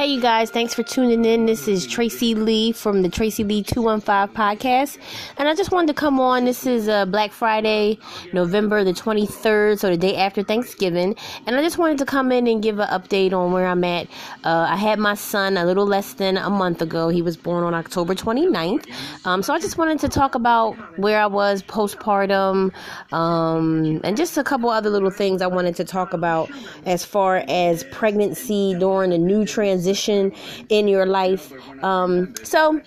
Hey, you guys, thanks for tuning in. This is Tracy Lee from the Tracy Lee 215 podcast. And I just wanted to come on. This is uh, Black Friday, November the 23rd, so the day after Thanksgiving. And I just wanted to come in and give an update on where I'm at. Uh, I had my son a little less than a month ago. He was born on October 29th. Um, so I just wanted to talk about where I was postpartum um, and just a couple other little things I wanted to talk about as far as pregnancy during a new transition transition in your life. Um, so,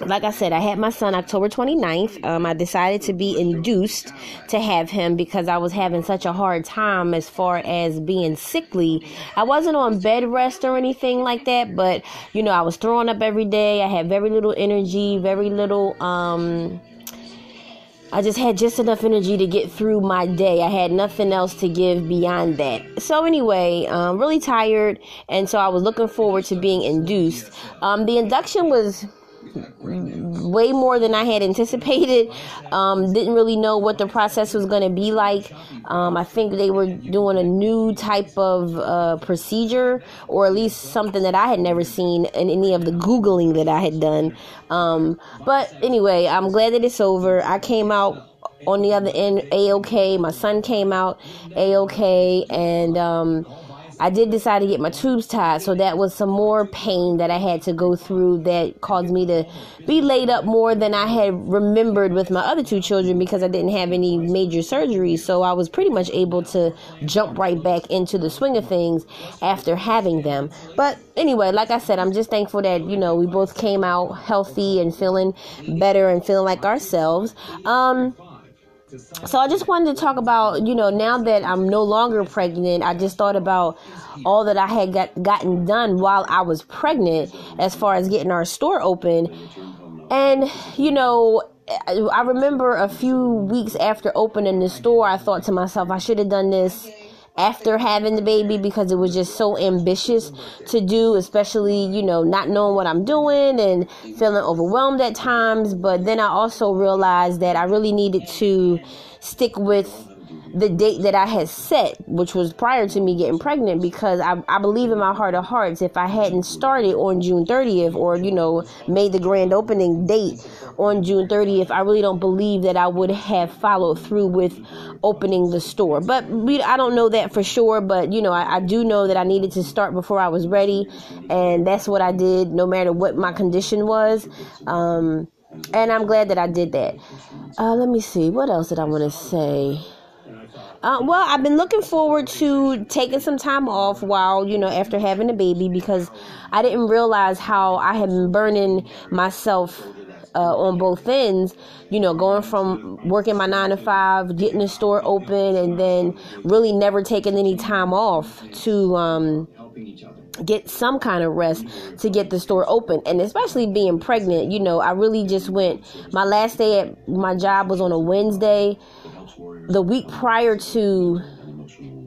like I said, I had my son October 29th. Um, I decided to be induced to have him because I was having such a hard time as far as being sickly. I wasn't on bed rest or anything like that, but you know, I was throwing up every day. I had very little energy, very little um I just had just enough energy to get through my day. I had nothing else to give beyond that. So anyway, um, really tired, and so I was looking forward to being induced. Um, the induction was way more than I had anticipated. Um, didn't really know what the process was going to be like. Um, I think they were doing a new type of uh, procedure, or at least something that I had never seen in any of the Googling that I had done. Um, but anyway, I'm glad that it's over. I came out on the other end a okay. My son came out a okay, and um, I did decide to get my tubes tied, so that was some more pain that I had to go through that caused me to be laid up more than I had remembered with my other two children because I didn't have any major surgeries. So I was pretty much able to jump right back into the swing of things after having them. But anyway, like I said, I'm just thankful that, you know, we both came out healthy and feeling better and feeling like ourselves. Um, so I just wanted to talk about, you know, now that I'm no longer pregnant, I just thought about all that I had got, gotten done while I was pregnant as far as getting our store open. And, you know, I remember a few weeks after opening the store, I thought to myself, I should have done this after having the baby because it was just so ambitious to do, especially, you know, not knowing what I'm doing and feeling overwhelmed at times. But then I also realized that I really needed to stick with the date that I had set, which was prior to me getting pregnant, because I, I believe in my heart of hearts, if I hadn't started on June 30th or, you know, made the grand opening date on June 30th, I really don't believe that I would have followed through with opening the store. But we, I don't know that for sure, but, you know, I, I do know that I needed to start before I was ready, and that's what I did, no matter what my condition was. Um, and I'm glad that I did that. Uh, let me see. What else did I want to say? Uh, well, I've been looking forward to taking some time off while, you know, after having a baby because I didn't realize how I had been burning myself uh, on both ends, you know, going from working my nine to five, getting the store open, and then really never taking any time off to um, get some kind of rest to get the store open. And especially being pregnant, you know, I really just went. My last day at my job was on a Wednesday the week prior to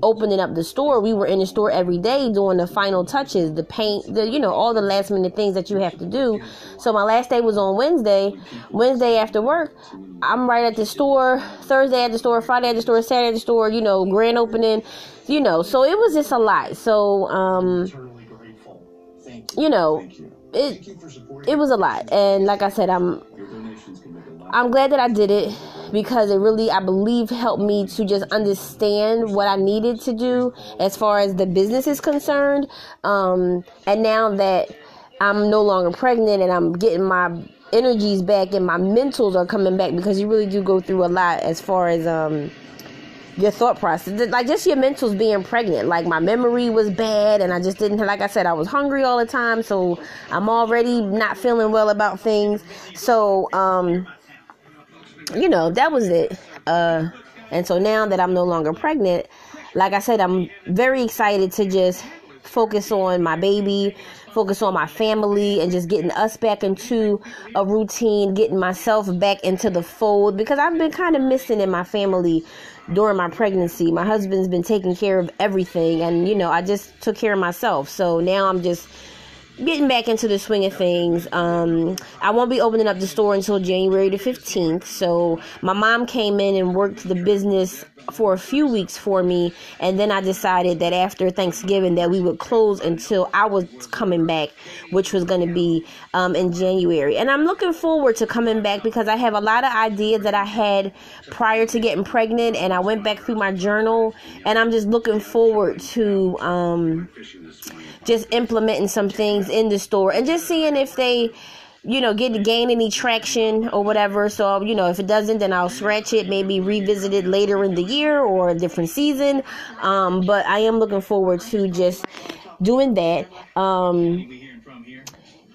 opening up the store, we were in the store every day doing the final touches, the paint, the you know, all the last minute things that you have to do. So my last day was on Wednesday. Wednesday after work, I'm right at the store. Thursday at the store, Friday at the store, Saturday at the store, you know, grand opening, you know. So it was just a lot. So um you know, it it was a lot. And like I said, I'm I'm glad that I did it because it really, I believe, helped me to just understand what I needed to do as far as the business is concerned. Um, and now that I'm no longer pregnant and I'm getting my energies back and my mentals are coming back because you really do go through a lot as far as um, your thought process. Like just your mentals being pregnant. Like my memory was bad and i just didn't like i said i was hungry all the time. So i'm already not feeling well about things. So um you know, that was it. Uh, and so now that I'm no longer pregnant, like I said, I'm very excited to just focus on my baby, focus on my family, and just getting us back into a routine, getting myself back into the fold because I've been kind of missing in my family during my pregnancy. My husband's been taking care of everything, and you know, I just took care of myself. So now I'm just getting back into the swing of things. Um, I won't be opening up the store until January the 15th. So my mom came in and worked the business for a few weeks for me and then I decided that after Thanksgiving that we would close until I was coming back which was going to be um, in January and I'm looking forward to coming back because I have a lot of ideas that I had prior to getting pregnant and I went back through my journal and I'm just looking forward to um, just implementing some things in the store and just seeing if they you know, get gain any traction or whatever. So, you know, if it doesn't, then I'll scratch it, maybe revisit it later in the year or a different season. Um, but I am looking forward to just doing that. Um,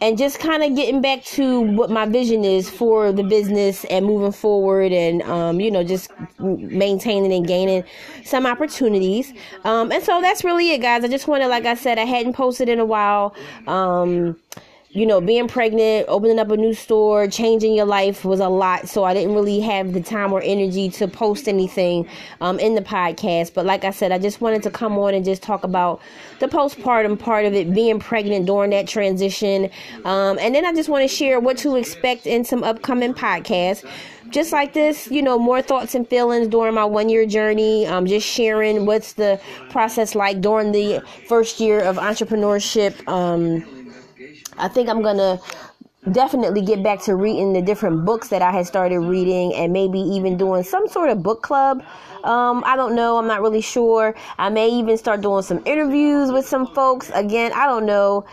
and just kind of getting back to what my vision is for the business and moving forward and um, you know just maintaining and gaining some opportunities. Um, and so that's really it guys. I just wanted like i said i hadn't posted in a while. Um, you know, being pregnant, opening up a new store, changing your life was a lot. So I didn't really have the time or energy to post anything um, in the podcast. But like I said, I just wanted to come on and just talk about the postpartum part of it, being pregnant during that transition. Um, and then I just want to share what to expect in some upcoming podcasts just like this, you know, more thoughts and feelings during my one year journey. Um, just sharing what's the process like during the first year of entrepreneurship. Um, I think I'm gonna definitely get back to reading the different books that I had started reading and maybe even doing some sort of book club. Um, I don't know. I'm not really sure. I may even start doing some interviews with some folks. Again, I don't know.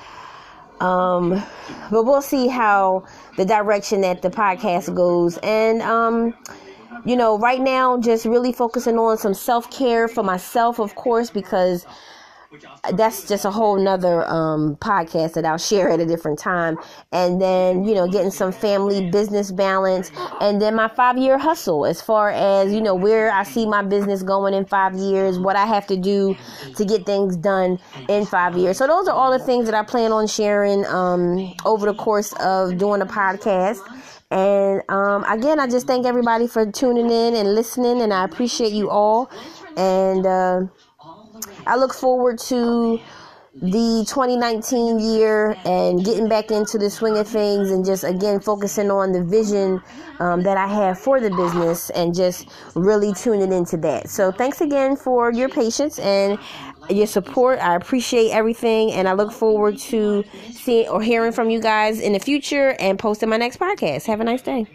Um, but we'll see how the direction that the podcast goes. And, um, you know, right now, just really focusing on some self care for myself, of course, because that's just a whole nother um, podcast that I'll share at a different time. And then, you know, getting some family business balance. And then my five year hustle as far as, you know, where I see my business going in five years, what I have to do to get things done in five years. So those are all the things that I plan on sharing um, over the course of doing a podcast. And um, again, I just thank everybody for tuning in and listening, and I appreciate you all. And, uh, I look forward to the 2019 year and getting back into the swing of things and just again focusing on the vision um, that I have for the business and just really tuning into that. So, thanks again for your patience and your support. I appreciate everything and I look forward to seeing or hearing from you guys in the future and posting my next podcast. Have a nice day.